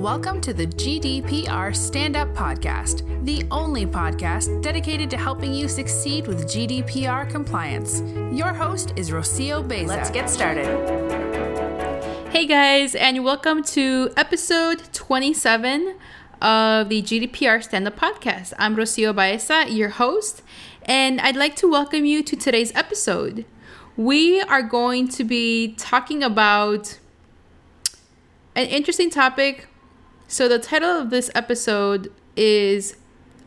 Welcome to the GDPR Stand Up Podcast, the only podcast dedicated to helping you succeed with GDPR compliance. Your host is Rocio Baeza. Let's get started. Hey guys, and welcome to episode 27 of the GDPR Stand Up Podcast. I'm Rocio Baeza, your host, and I'd like to welcome you to today's episode. We are going to be talking about an interesting topic so, the title of this episode is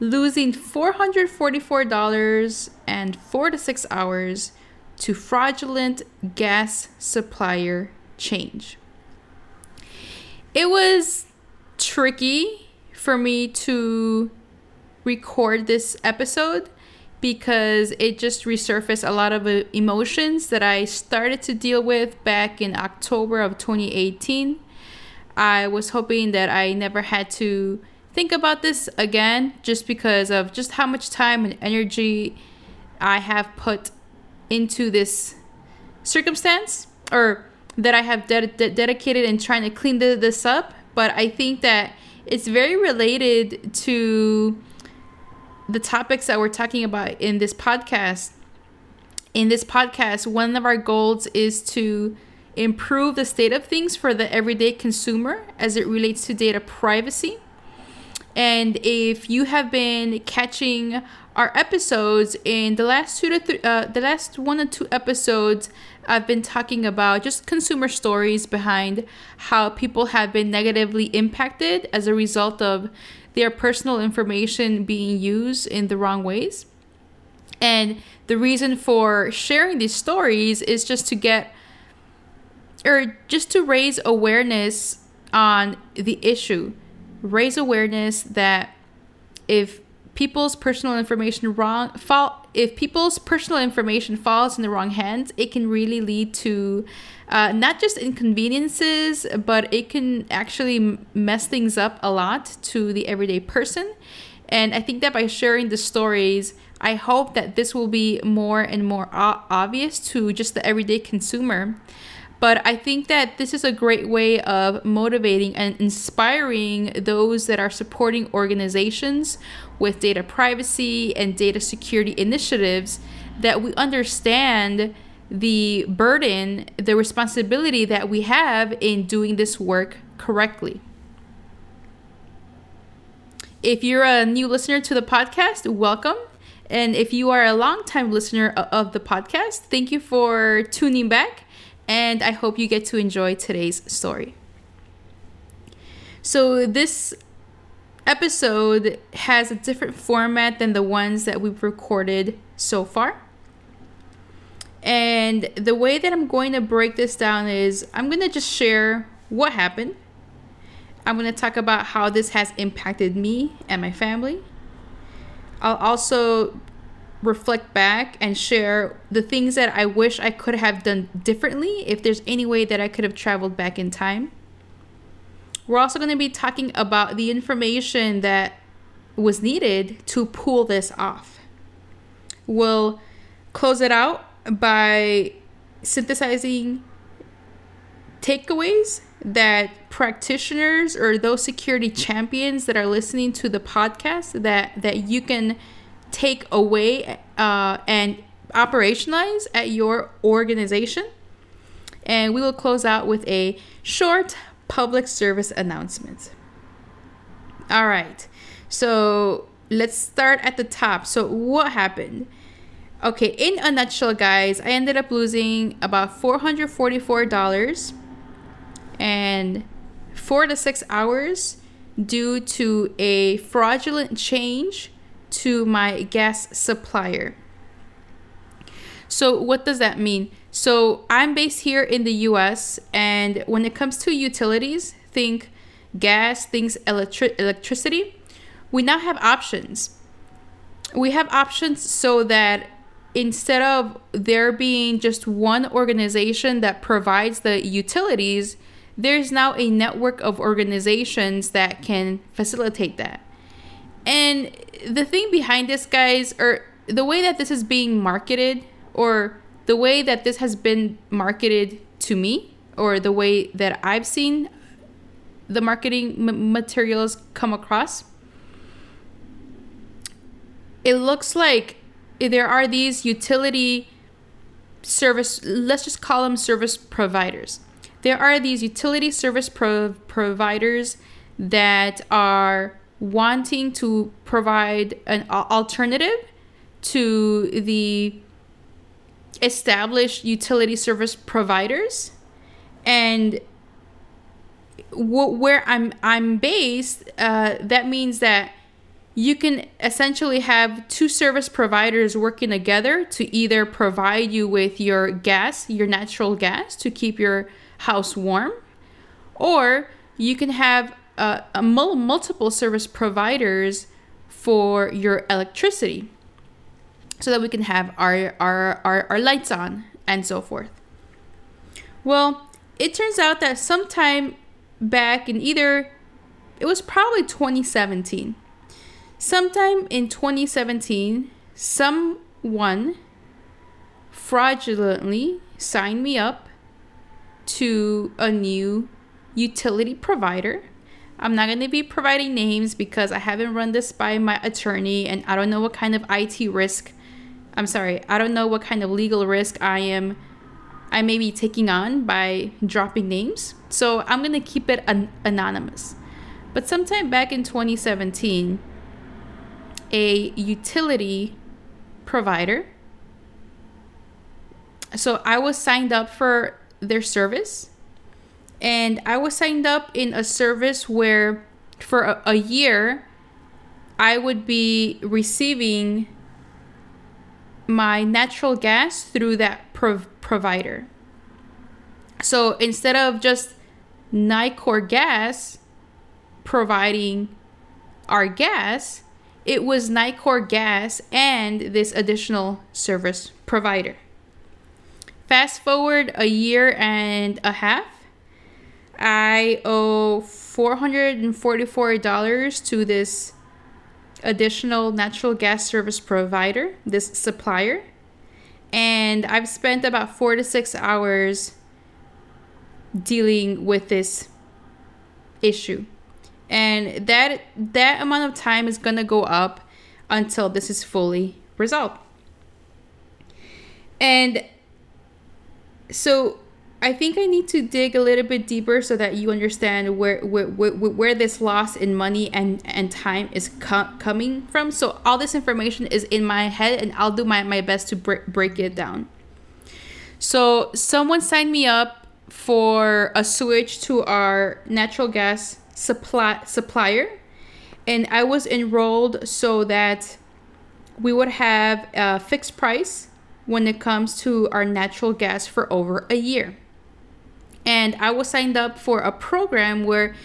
Losing $444 and 4 to 6 hours to fraudulent gas supplier change. It was tricky for me to record this episode because it just resurfaced a lot of uh, emotions that I started to deal with back in October of 2018 I was hoping that I never had to think about this again just because of just how much time and energy I have put into this circumstance or that I have de- de- dedicated in trying to clean the- this up. But I think that it's very related to the topics that we're talking about in this podcast. In this podcast, one of our goals is to improve the state of things for the everyday consumer as it relates to data privacy. And if you have been catching our episodes in the last two to th- uh, the last one or two episodes, I've been talking about just consumer stories behind how people have been negatively impacted as a result of their personal information being used in the wrong ways. And the reason for sharing these stories is just to get or just to raise awareness on the issue. Raise awareness that if people's personal information wrong fall if people's personal information falls in the wrong hands it can really lead to uh, not just inconveniences but it can actually mess things up a lot to the everyday person. And i think that by sharing the stories i hope that this will be more and more obvious to just the everyday consumer but I think that this is a great way of motivating and inspiring those that are supporting organizations with data privacy and data security initiatives that we understand the burden, the responsibility that we have in doing this work correctly. If you're a new listener to the podcast, welcome. And if you are a long-time listener of the podcast, thank you for tuning back and I hope you get to enjoy today's story. So, this episode has a different format than the ones that we've recorded so far. And the way that I'm going to break this down is I'm going to just share what happened. I'm going to talk about how this has impacted me and my family. I'll also reflect back and share the things that I wish I could have done differently if there's any way that I could have traveled back in time. We're also going to be talking about the information that was needed to pull this off. We'll close it out by synthesizing takeaways that practitioners or those security champions that are listening to the podcast that that you can take away uh, and operationalize at your organization. And we will close out with a short public service announcement. All right. So let's start at the top. So, what happened? Okay, in a nutshell, guys, I ended up losing about $444 and four to six hours due to a fraudulent change to my gas supplier. So, what does that mean? So, I'm based here in the US, and when it comes to utilities, think gas, things electri- electricity, we now have options. We have options so that instead of there being just one organization that provides the utilities, there's now a network of organizations that can facilitate that. And the thing behind this, guys, or the way that this is being marketed, or the way that this has been marketed to me, or the way that I've seen the marketing m- materials come across, it looks like there are these utility service, let's just call them service providers. There are these utility service pro- providers that are wanting to provide an alternative to the established utility service providers. And where I'm I'm based, uh, that means that you can essentially have two service providers working together to either provide you with your gas, your natural gas, to keep your house warm, or you can have uh, multiple service providers for your electricity so that we can have our, our, our, our lights on and so forth. Well, it turns out that sometime back in either, it was probably 2017, sometime in 2017, someone fraudulently signed me up to a new utility provider. I'm not going to be providing names because I haven't run this by my attorney and I don't know what kind of IT risk I'm sorry, I don't know what kind of legal risk I am I may be taking on by dropping names. So I'm going to keep it an- anonymous. But sometime back in 2017, a utility provider so I was signed up for their service and I was signed up in a service where for a, a year I would be receiving my natural gas through that prov- provider. So instead of just Nicor Gas providing our gas, it was Nicor Gas and this additional service provider. Fast forward a year and a half, I owe $444 to this additional natural gas service provider, this supplier. And I've spent about four to six hours dealing with this issue. And that that amount of time is gonna go up until this is fully resolved. And so I think I need to dig a little bit deeper so that you understand where where, where, where this loss in money and, and time is co- coming from. So all this information is in my head and I'll do my, my best to break, break it down. So someone signed me up for a switch to our natural gas supply supplier and I was enrolled so that we would have a fixed price when it comes to our natural gas for over a year and I was signed up for a program where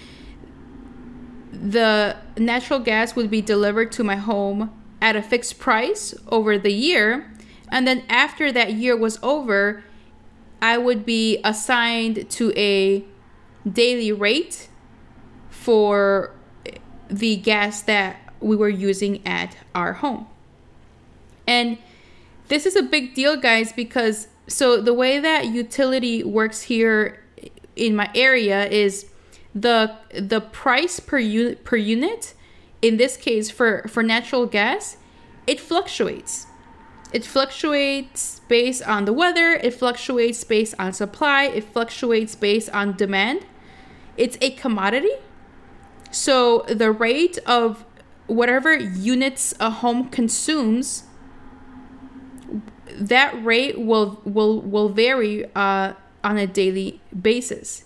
the natural gas would be delivered to my home at a fixed price over the year. And then after that year was over, I would be assigned to a daily rate for the gas that we were using at our home. And this is a big deal, guys, because so the way that utility works here in my area is the the price per unit per unit in this case for for natural gas it fluctuates. It fluctuates based on the weather it fluctuates based on supply it fluctuates based on demand. It's a commodity. So the rate of whatever units a home consumes that rate will will will vary uh, on a daily basis.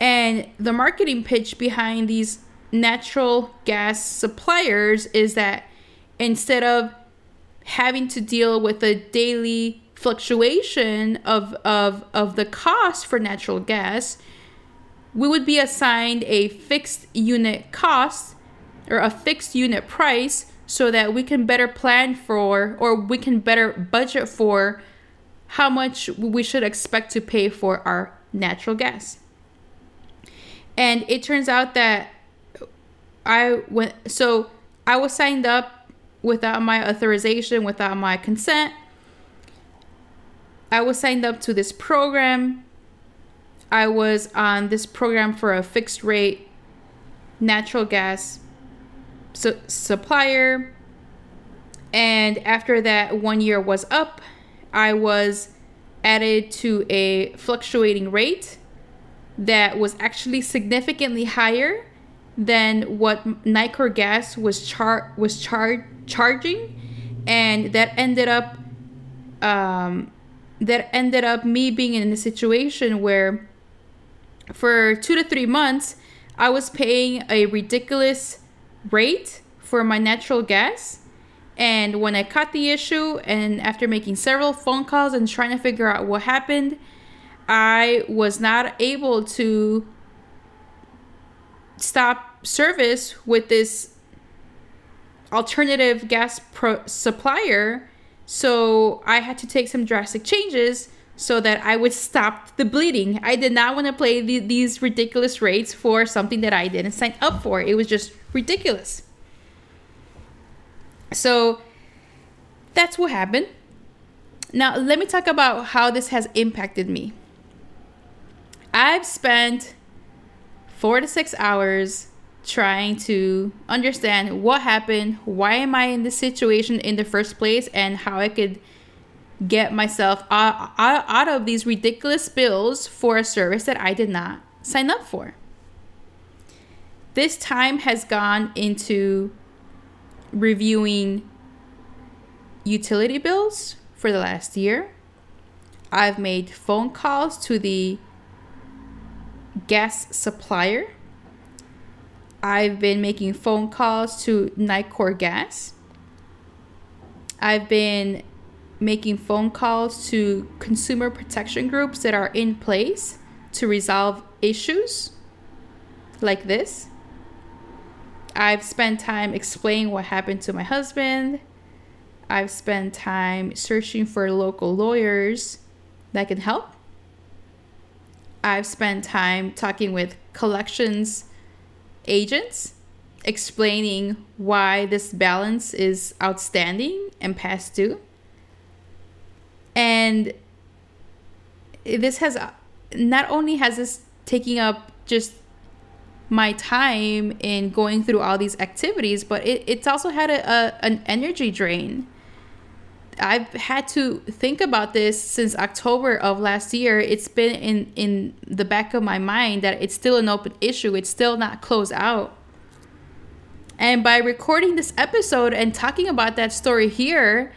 And the marketing pitch behind these natural gas suppliers is that instead of having to deal with a daily fluctuation of, of, of the cost for natural gas, we would be assigned a fixed unit cost or a fixed unit price so that we can better plan for or we can better budget for how much we should expect to pay for our natural gas. And it turns out that I went, so I was signed up without my authorization, without my consent. I was signed up to this program. I was on this program for a fixed rate natural gas su- supplier. And after that one year was up, I was added to a fluctuating rate that was actually significantly higher than what Nicor Gas was char- was char- charging, and that ended up um, that ended up me being in a situation where for two to three months I was paying a ridiculous rate for my natural gas. And when I caught the issue, and after making several phone calls and trying to figure out what happened, I was not able to stop service with this alternative gas pro- supplier. So I had to take some drastic changes so that I would stop the bleeding. I did not want to pay the, these ridiculous rates for something that I didn't sign up for. It was just ridiculous. So that's what happened. Now, let me talk about how this has impacted me. I've spent four to six hours trying to understand what happened, why am I in this situation in the first place, and how I could get myself out, out of these ridiculous bills for a service that I did not sign up for. This time has gone into reviewing utility bills for the last year. I've made phone calls to the gas supplier. I've been making phone calls to Nicor Gas. I've been making phone calls to consumer protection groups that are in place to resolve issues like this. I've spent time explaining what happened to my husband. I've spent time searching for local lawyers that can help. I've spent time talking with collections agents explaining why this balance is outstanding and past due. And this has not only has this taking up just my time in going through all these activities, but it, it's also had a, a an energy drain. I've had to think about this since October of last year. It's been in in the back of my mind that it's still an open issue. It's still not closed out. And by recording this episode and talking about that story here,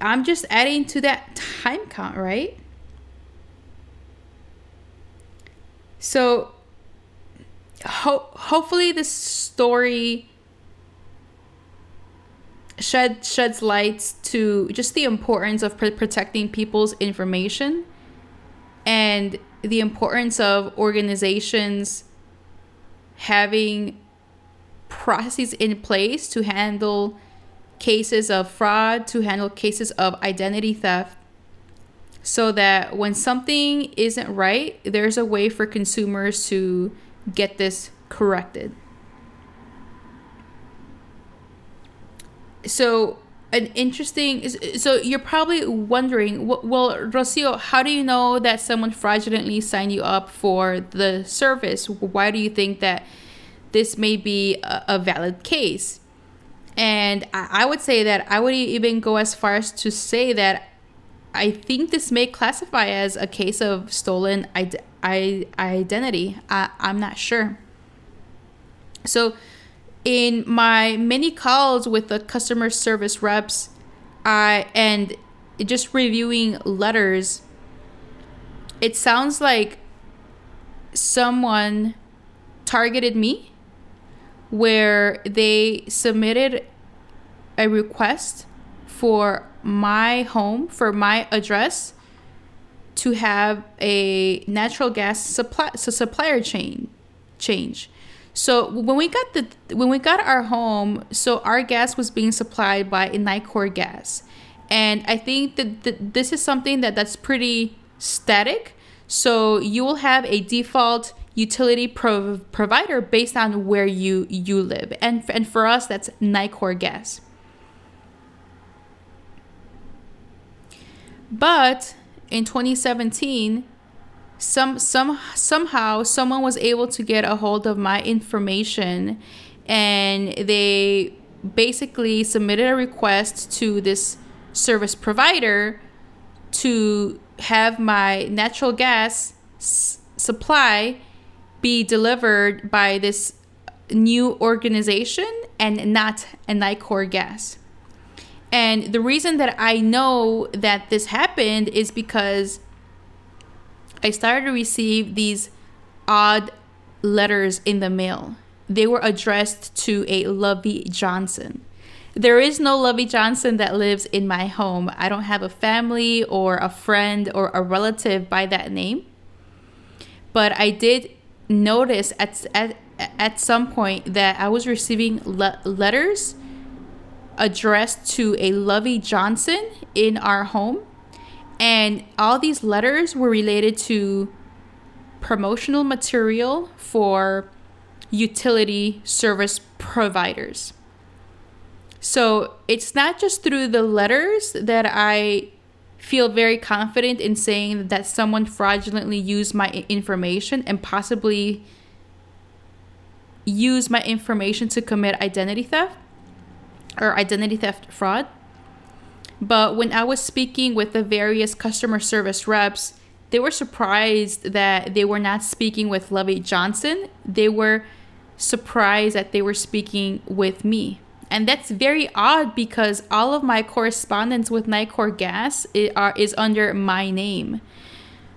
I'm just adding to that time count, right? So ho- hopefully this story shed sheds light to just the importance of pr- protecting people's information and the importance of organizations having processes in place to handle cases of fraud, to handle cases of identity theft, so that when something isn't right, there's a way for consumers to get this corrected. So, an interesting so you're probably wondering well rocio how do you know that someone fraudulently signed you up for the service why do you think that this may be a, valid case and I, I would say that i would even go as far as to say that i think this may classify as a case of stolen id- I, identity. I, i'm not sure. So in my many calls with the customer service reps, I and just reviewing letters, it sounds like someone targeted me where they submitted a request for my home, for my address to have a natural gas supply so supplier chain change. So when we got the when we got our home, so our gas was being supplied by Nicor Gas, and I think that, this is something that that's pretty static. So you will have a default utility pro- provider based on where you you live, and and for us that's Nicor Gas. But in 2017, some some somehow someone was able to get a hold of my information and they basically submitted a request to this service provider to have my natural gas s- supply be delivered by this new organization and not a Nicor gas. And the reason that I know that this happened is because I started to receive these odd letters in the mail. They were addressed to a Lovey Johnson. There is no Lovey Johnson that lives in my home. I don't have a family or a friend or a relative by that name. But I did notice at, at, at some point that I was receiving le- letters addressed to a Lovey Johnson in our home. And all these letters were related to promotional material for utility service providers. So it's not just through the letters that I feel very confident in saying that someone fraudulently used my information and possibly used my information to commit identity theft or identity theft fraud. But when I was speaking with the various customer service reps, they were surprised that they were not speaking with Lovey Johnson. They were surprised that they were speaking with me. And that's very odd because all of my correspondence with Nicor Gas uh, is under my name.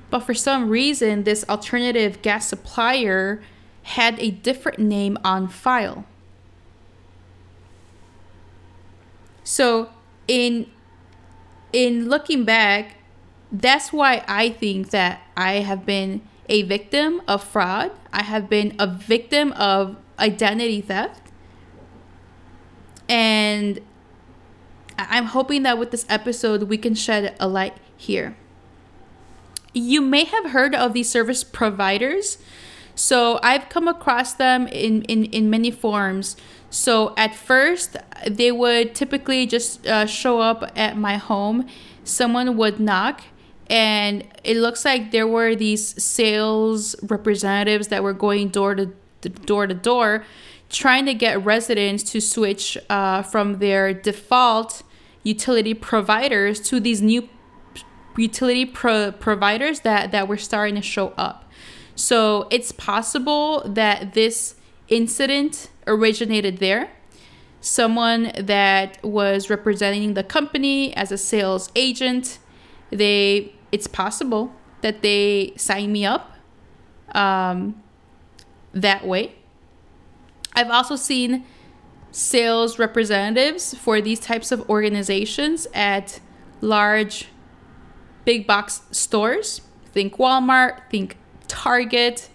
But for some reason, this alternative gas supplier had a different name on file. So in in looking back, that's why I think that I have been a victim of fraud. I have been a victim of identity theft. And I'm hoping that with this episode, we can shed a light here. You may have heard of these service providers. So I've come across them in, in, in many forms. So at first, they would typically just uh, show up at my home. Someone would knock, and it looks like there were these sales representatives that were going door to door to door, trying to get residents to switch uh, from their default utility providers to these new utility pro- providers that that were starting to show up. So it's possible that this incident originated there. Someone that was representing the company as a sales agent, they it's possible that they signed me up um, that way. I've also seen sales representatives for these types of organizations at large big box stores. Think Walmart, think Target,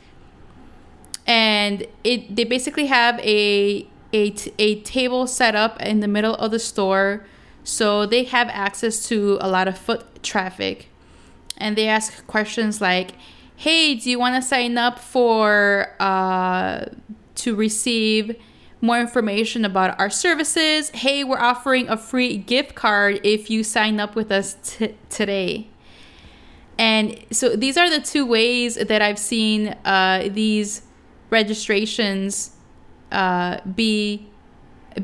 and it they basically have a a, t- a table set up in the middle of the store so they have access to a lot of foot traffic. And they ask questions like hey do you want to sign up for uh, to receive more information about our services? Hey we're offering a free gift card if you sign up with us t- today and so these are the two ways that i've seen uh, these registrations uh, be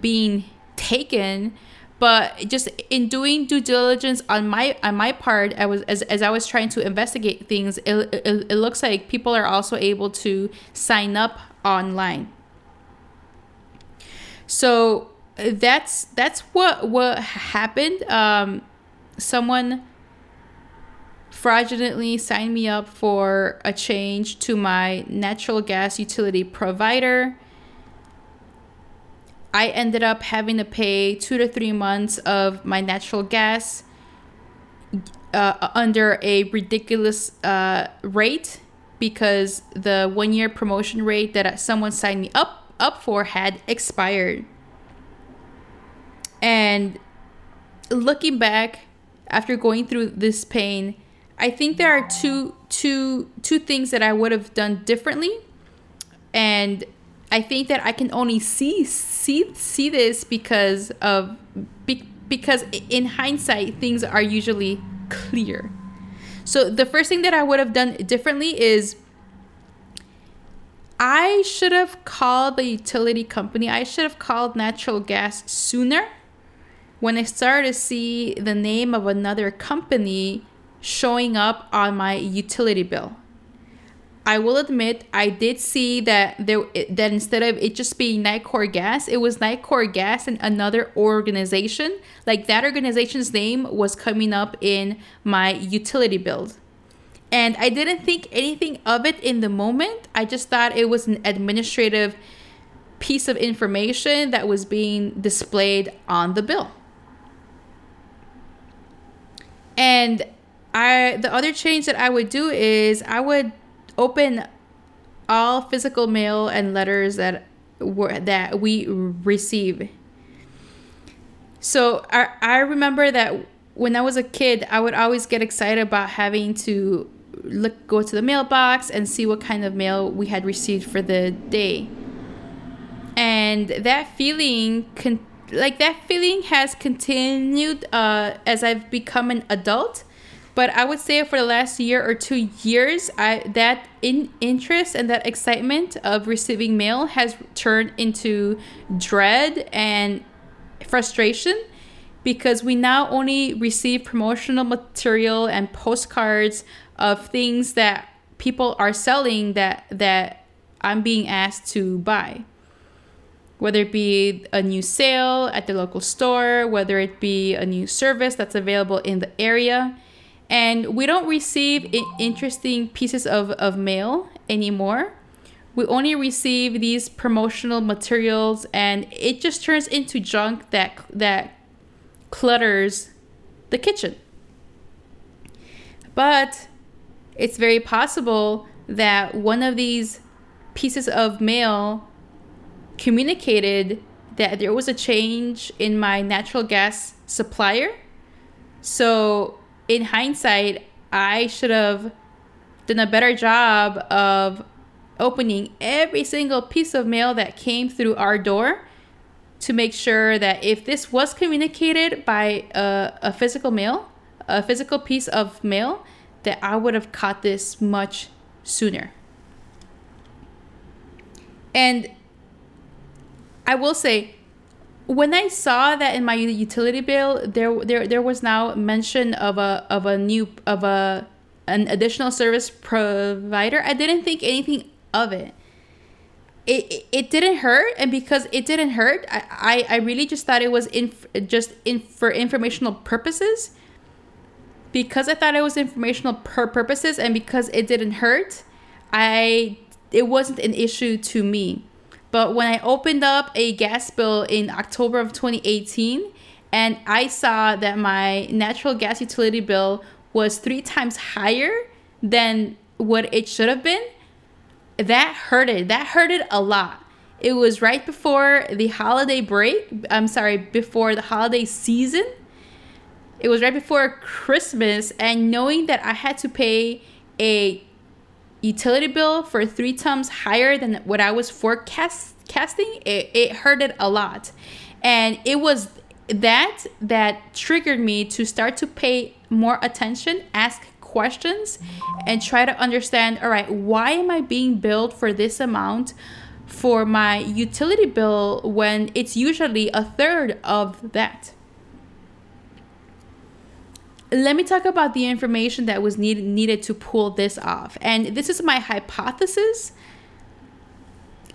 being taken. But just in doing due diligence on my on my part i was as, as i was trying to investigate things it, it, it looks like people are also able to sign up online. So that's that's what what happened. Um someone fraudulently signed me up for a change to my natural gas utility provider. I ended up having to pay two to three months of my natural gas uh, under a ridiculous uh, rate because the one year promotion rate that someone signed me up up for had expired. And looking back after going through this pain, I think there are two two two things that I would have done differently, and I think that I can only see see see this because of be, because in hindsight things are usually clear. So the first thing that I would have done differently is I should have called the utility company. I should have called natural gas sooner when I started to see the name of another company showing up on my utility bill. I will admit I did see that there that instead of it just being Nicor Gas, it was Nicor Gas and another organization. Like that organization's name was coming up in my utility bill. And I didn't think anything of it in the moment. I just thought it was an administrative piece of information that was being displayed on the bill. And I the other change that I would do is I would open all physical mail and letters that were that we receive. So I I remember that when I was a kid, I would always get excited about having to look go to the mailbox and see what kind of mail we had received for the day. And that feeling con- like that feeling has continued uh, as I've become an adult but I would say for the last year or two years, I that in interest and that excitement of receiving mail has turned into dread and frustration because we now only receive promotional material and postcards of things that people are selling that that I'm being asked to buy. Whether it be a new sale at the local store, whether it be a new service that's available in the area and we don't receive interesting pieces of, of mail anymore. We only receive these promotional materials and it just turns into junk that that clutters the kitchen. But it's very possible that one of these pieces of mail communicated that there was a change in my natural gas supplier. So in hindsight, I should have done a better job of opening every single piece of mail that came through our door to make sure that if this was communicated by a, a physical mail, a physical piece of mail, that I would have caught this much sooner. And I will say, when I saw that in my utility bill, there there there was now mention of a of a new of a an additional service provider. I didn't think anything of it. It, it didn't hurt and because it didn't hurt I, I, I really just thought it was in just in for informational purposes because I thought it was informational per purposes and because it didn't hurt I it wasn't an issue to me but when I opened up a gas bill in October of 2018 and I saw that my natural gas utility bill was three times higher than what it should have been, that hurted. That hurted a lot. It was right before the holiday break. I'm sorry, before the holiday season. It was right before Christmas, and knowing that I had to pay a utility bill for three times higher than what I was forecasting, it, it hurted a lot. And it was that that triggered me to start to pay more attention, ask questions, and try to understand all right, why am I being billed for this amount for my utility bill when it's usually a third of that? Let me talk about the information that was needed needed to pull this off. And this is my hypothesis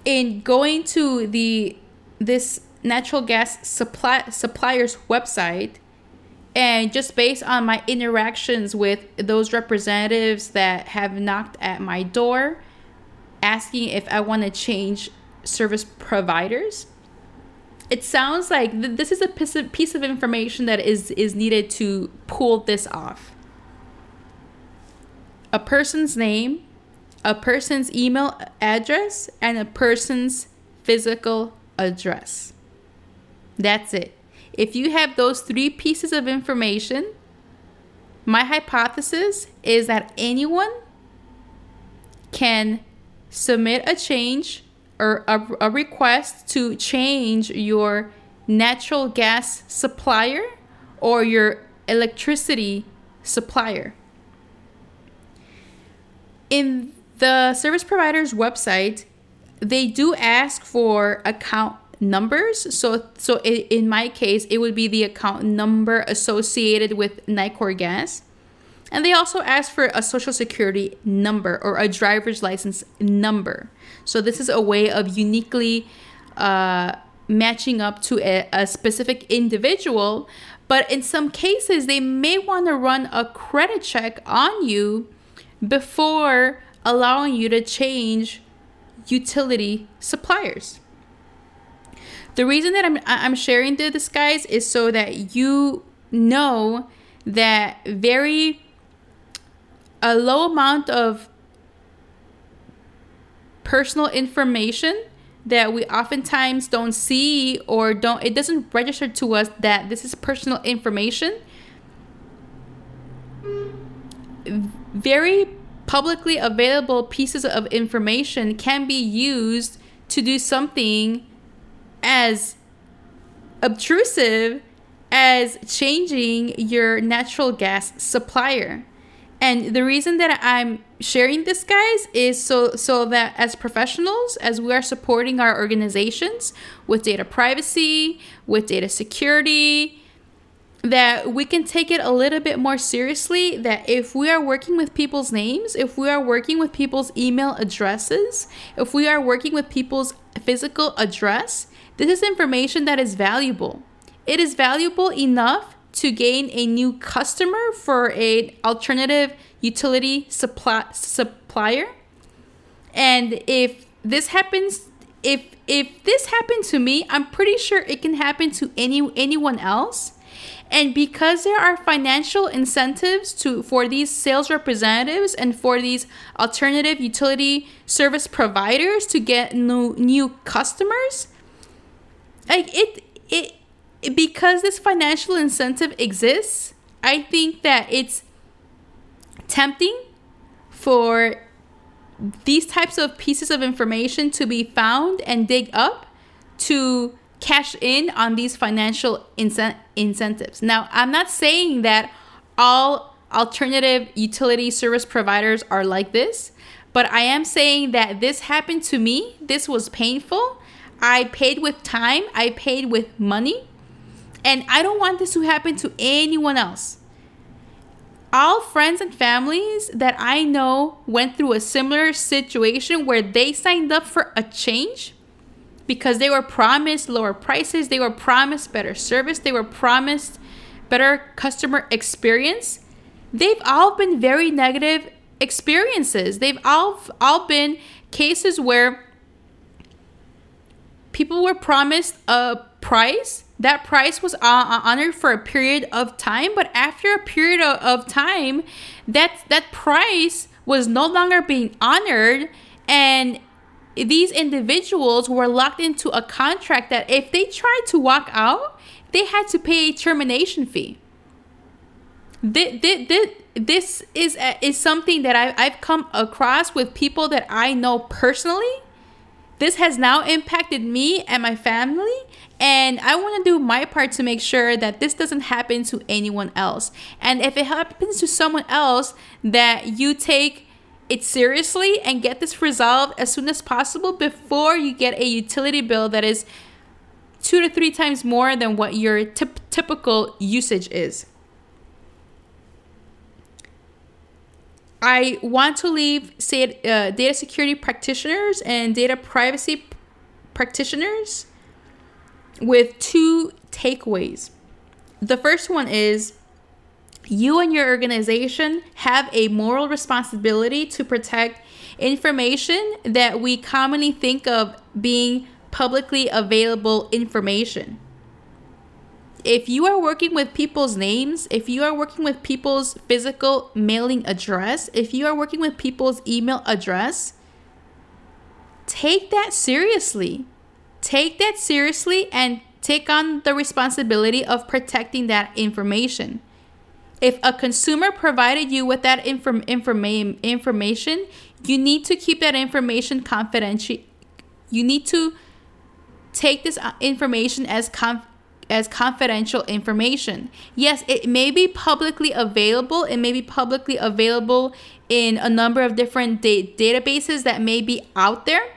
in going to the this natural gas supply supplier's website and just based on my interactions with those representatives that have knocked at my door asking if I want to change service providers it sounds like th- this is a piece of, piece of information that is is needed to pull this off. A person's name a person's email address and a person's physical address. That's it. If you have those three pieces of information my hypothesis is that anyone can submit a change or a, a request to change your natural gas supplier or your electricity supplier. in the service provider's website, they do ask for account numbers. So, so in my case, it would be the account number associated with Nicor Gas. And they also ask for a social security number or a driver's license number. So, this is a way of uniquely uh, matching up to a, a specific individual. But in some cases, they may want to run a credit check on you before allowing you to change utility suppliers. The reason that I'm I'm sharing this guys is so that you know that very a low amount of personal information that we oftentimes don't see or don't it doesn't register to us that this is personal information very publicly available pieces of information can be used to do something as obtrusive as changing your natural gas supplier. And the reason that I'm sharing this guys is so so that as professionals as we are supporting our organizations with data privacy, with data security, that we can take it a little bit more seriously that if we are working with people's names, if we are working with people's email addresses, if we are working with people's physical address, this is information that is valuable. It is valuable enough to gain a new customer for an alternative utility supply, supplier. And if this happens if if this happened to me, I'm pretty sure it can happen to any anyone else and because there are financial incentives to for these sales representatives and for these alternative utility service providers to get new new customers, like it it, it because this financial incentive exists, I think that it's tempting for these types of pieces of information to be found and dig up to cash in on these financial incent- incentives. Now, I'm not saying that all alternative utility service providers are like this, but I am saying that this happened to me. This was painful. I paid with time, I paid with money, and I don't want this to happen to anyone else. All friends and families that I know went through a similar situation where they signed up for a change because they were promised lower prices, they were promised better service, they were promised better customer experience. They've all been very negative experiences. They've all all been cases where people were promised a price. That price was uh, honored for a period of time, but after a period of, time, that that price was no longer being honored and these individuals were locked into a contract that if they tried to walk out, they had to pay a termination fee. This is, is something that I've come across with people that I know personally. This has now impacted me and my family, and I want to do my part to make sure that this doesn't happen to anyone else. And if it happens to someone else, that you take it seriously and get this resolved as soon as possible before you get a utility bill that is two to three times more than what your typical usage is. I want to leave say, uh, data security practitioners and data privacy practitioners with two takeaways. The first one is you and your organization have a moral responsibility to protect information that we commonly think of being publicly available information. If you are working with people's names, if you are working with people's physical mailing address, if you are working with people's email address, take that seriously. Take that seriously and take on the responsibility of protecting that information. If a consumer provided you with that inform- informa- information, you need to keep that information confidential. You need to take this uh, information as conf- as confidential information. Yes, it may be publicly available. It may be publicly available in a number of different da- databases that may be out there.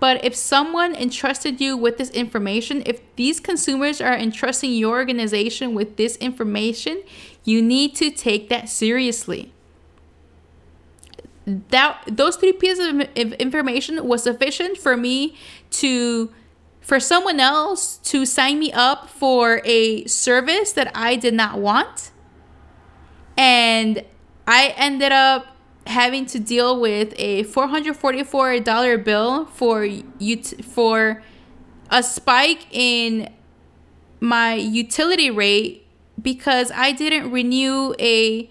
But if someone entrusted you with this information, if these consumers are entrusting your organization with this information, you need to take that seriously. That those three pieces of information was sufficient for me to for someone else to sign me up for a service that I did not want. And I ended up having to deal with a $444 bill for ut- for a spike in my utility rate because I didn't renew a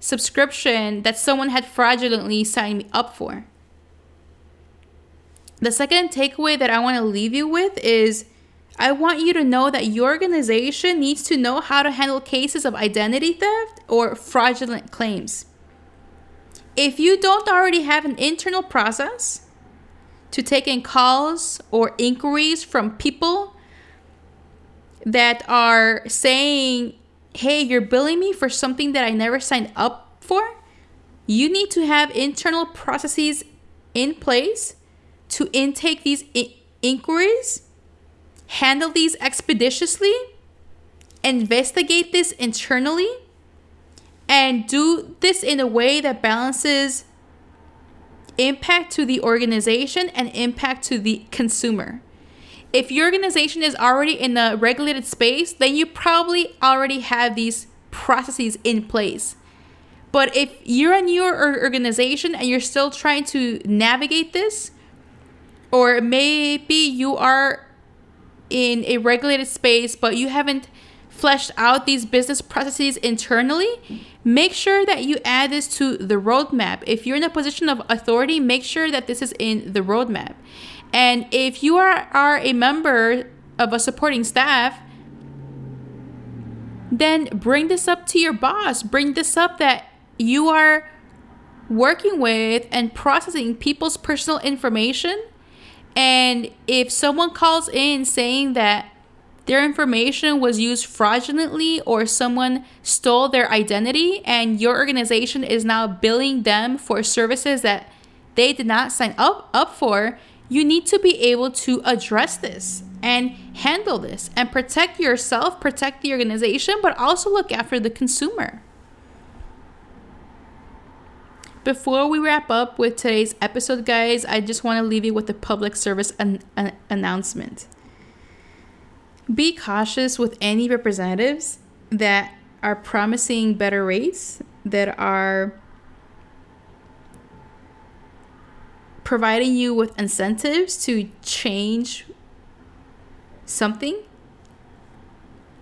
subscription that someone had fraudulently signed me up for. The second takeaway that I want to leave you with is I want you to know that your organization needs to know how to handle cases of identity theft or fraudulent claims. If you don't already have an internal process to take in calls or inquiries from people that are saying, hey, you're billing me for something that I never signed up for, you need to have internal processes in place to intake these I- inquiries, handle these expeditiously, investigate this internally, and do this in a way that balances impact to the organization and impact to the consumer. If your organization is already in a regulated space, then you probably already have these processes in place. But if you're a newer organization and you're still trying to navigate this, or maybe you are in a regulated space but you haven't fleshed out these business processes internally, make sure that you add this to the roadmap. If you're in a position of authority, make sure that this is in the roadmap. And if you are, are a member of a supporting staff, then bring this up to your boss. Bring this up that you are working with and processing people's personal information and if someone calls in saying that their information was used fraudulently or someone stole their identity and your organization is now billing them for services that they did not sign up up for, you need to be able to address this and handle this and protect yourself, protect the organization, but also look after the consumer. Before we wrap up with today's episode, guys, I just want to leave you with a public service an- an announcement. Be cautious with any representatives that are promising better rates, that are providing you with incentives to change something.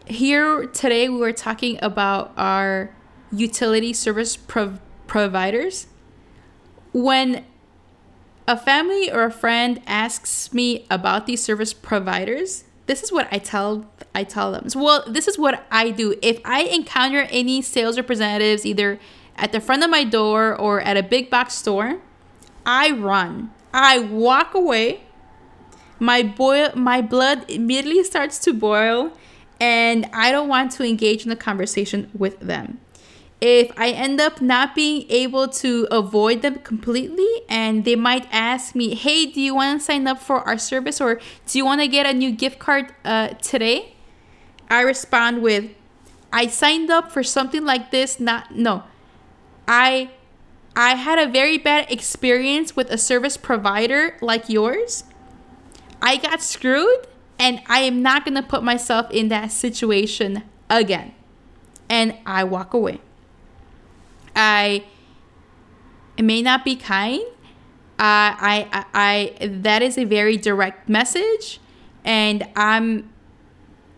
Here today, we were talking about our utility service providers providers. When a family or a friend asks me about these service providers, this is what I tell I tell them. So, well, this is what I do. If I encounter any sales representatives either at the front of my door or at a big box store, I run. I walk away. My boil my blood immediately starts to boil and I don't want to engage in a conversation with them if I end up not being able to avoid them completely, and they might ask me, "Hey, do you want to sign up for our service, or do you want to get a new gift card uh, today?" I respond with, "I signed up for something like this. Not no, I." I had a very bad experience with a service provider like yours. I got screwed, and I am not going to put myself in that situation again. And I walk away. I may not be kind. Uh, I, I, I, that is a very direct message, and I'm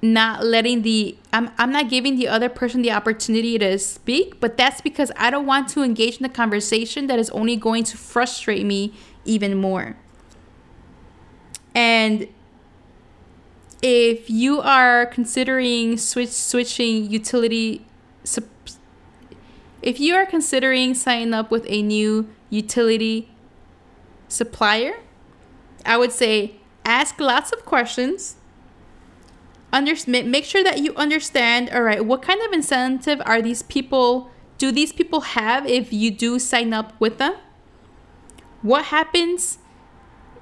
not letting the I'm, I'm not giving the other person the opportunity to speak but that's because i don't want to engage in a conversation that is only going to frustrate me even more and if you are considering switch switching utility if you are considering signing up with a new utility supplier, I would say ask lots of questions. Under, make sure that you understand all right, what kind of incentive are these people do these people have if you do sign up with them? What happens?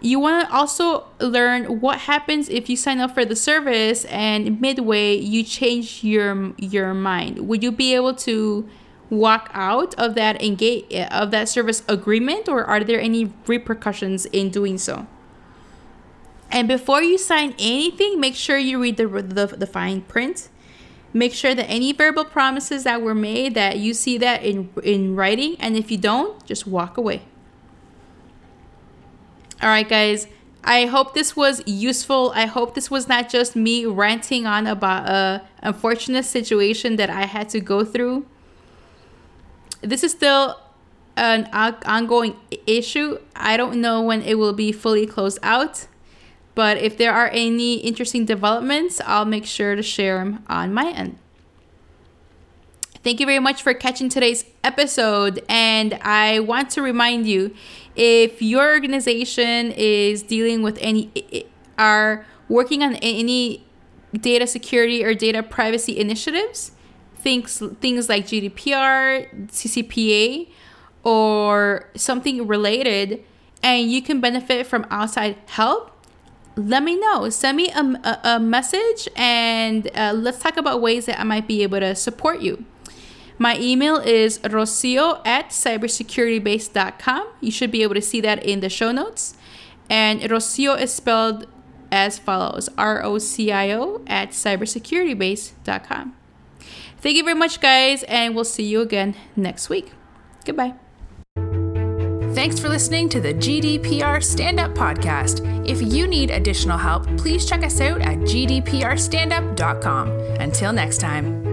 You want to also learn what happens if you sign up for the service and midway you change your your mind. Would you be able to walk out of that engage uh, of that service agreement or are there any repercussions in doing so? And before you sign anything, make sure you read the, the, the fine print. Make sure that any verbal promises that were made that you see that in in writing, and if you don't, just walk away. All right, guys. I hope this was useful. I hope this was not just me ranting on about a unfortunate situation that I had to go through. This is still an ongoing issue. I don't know when it will be fully closed out. But if there are any interesting developments, I'll make sure to share them on my end. Thank you very much for catching today's episode. And I want to remind you if your organization is dealing with any, are working on any data security or data privacy initiatives, things, things like GDPR, CCPA, or something related, and you can benefit from outside help, let me know. Send me a, a, a message and uh, let's talk about ways that I might be able to support you. My email is rocio at cybersecuritybase.com. You should be able to see that in the show notes. And Rocio is spelled as follows R O C I O at cybersecuritybase.com. Thank you very much, guys, and we'll see you again next week. Goodbye. Thanks for listening to the GDPR Stand Up podcast. If you need additional help, please check us out at gdprstandup.com. Until next time.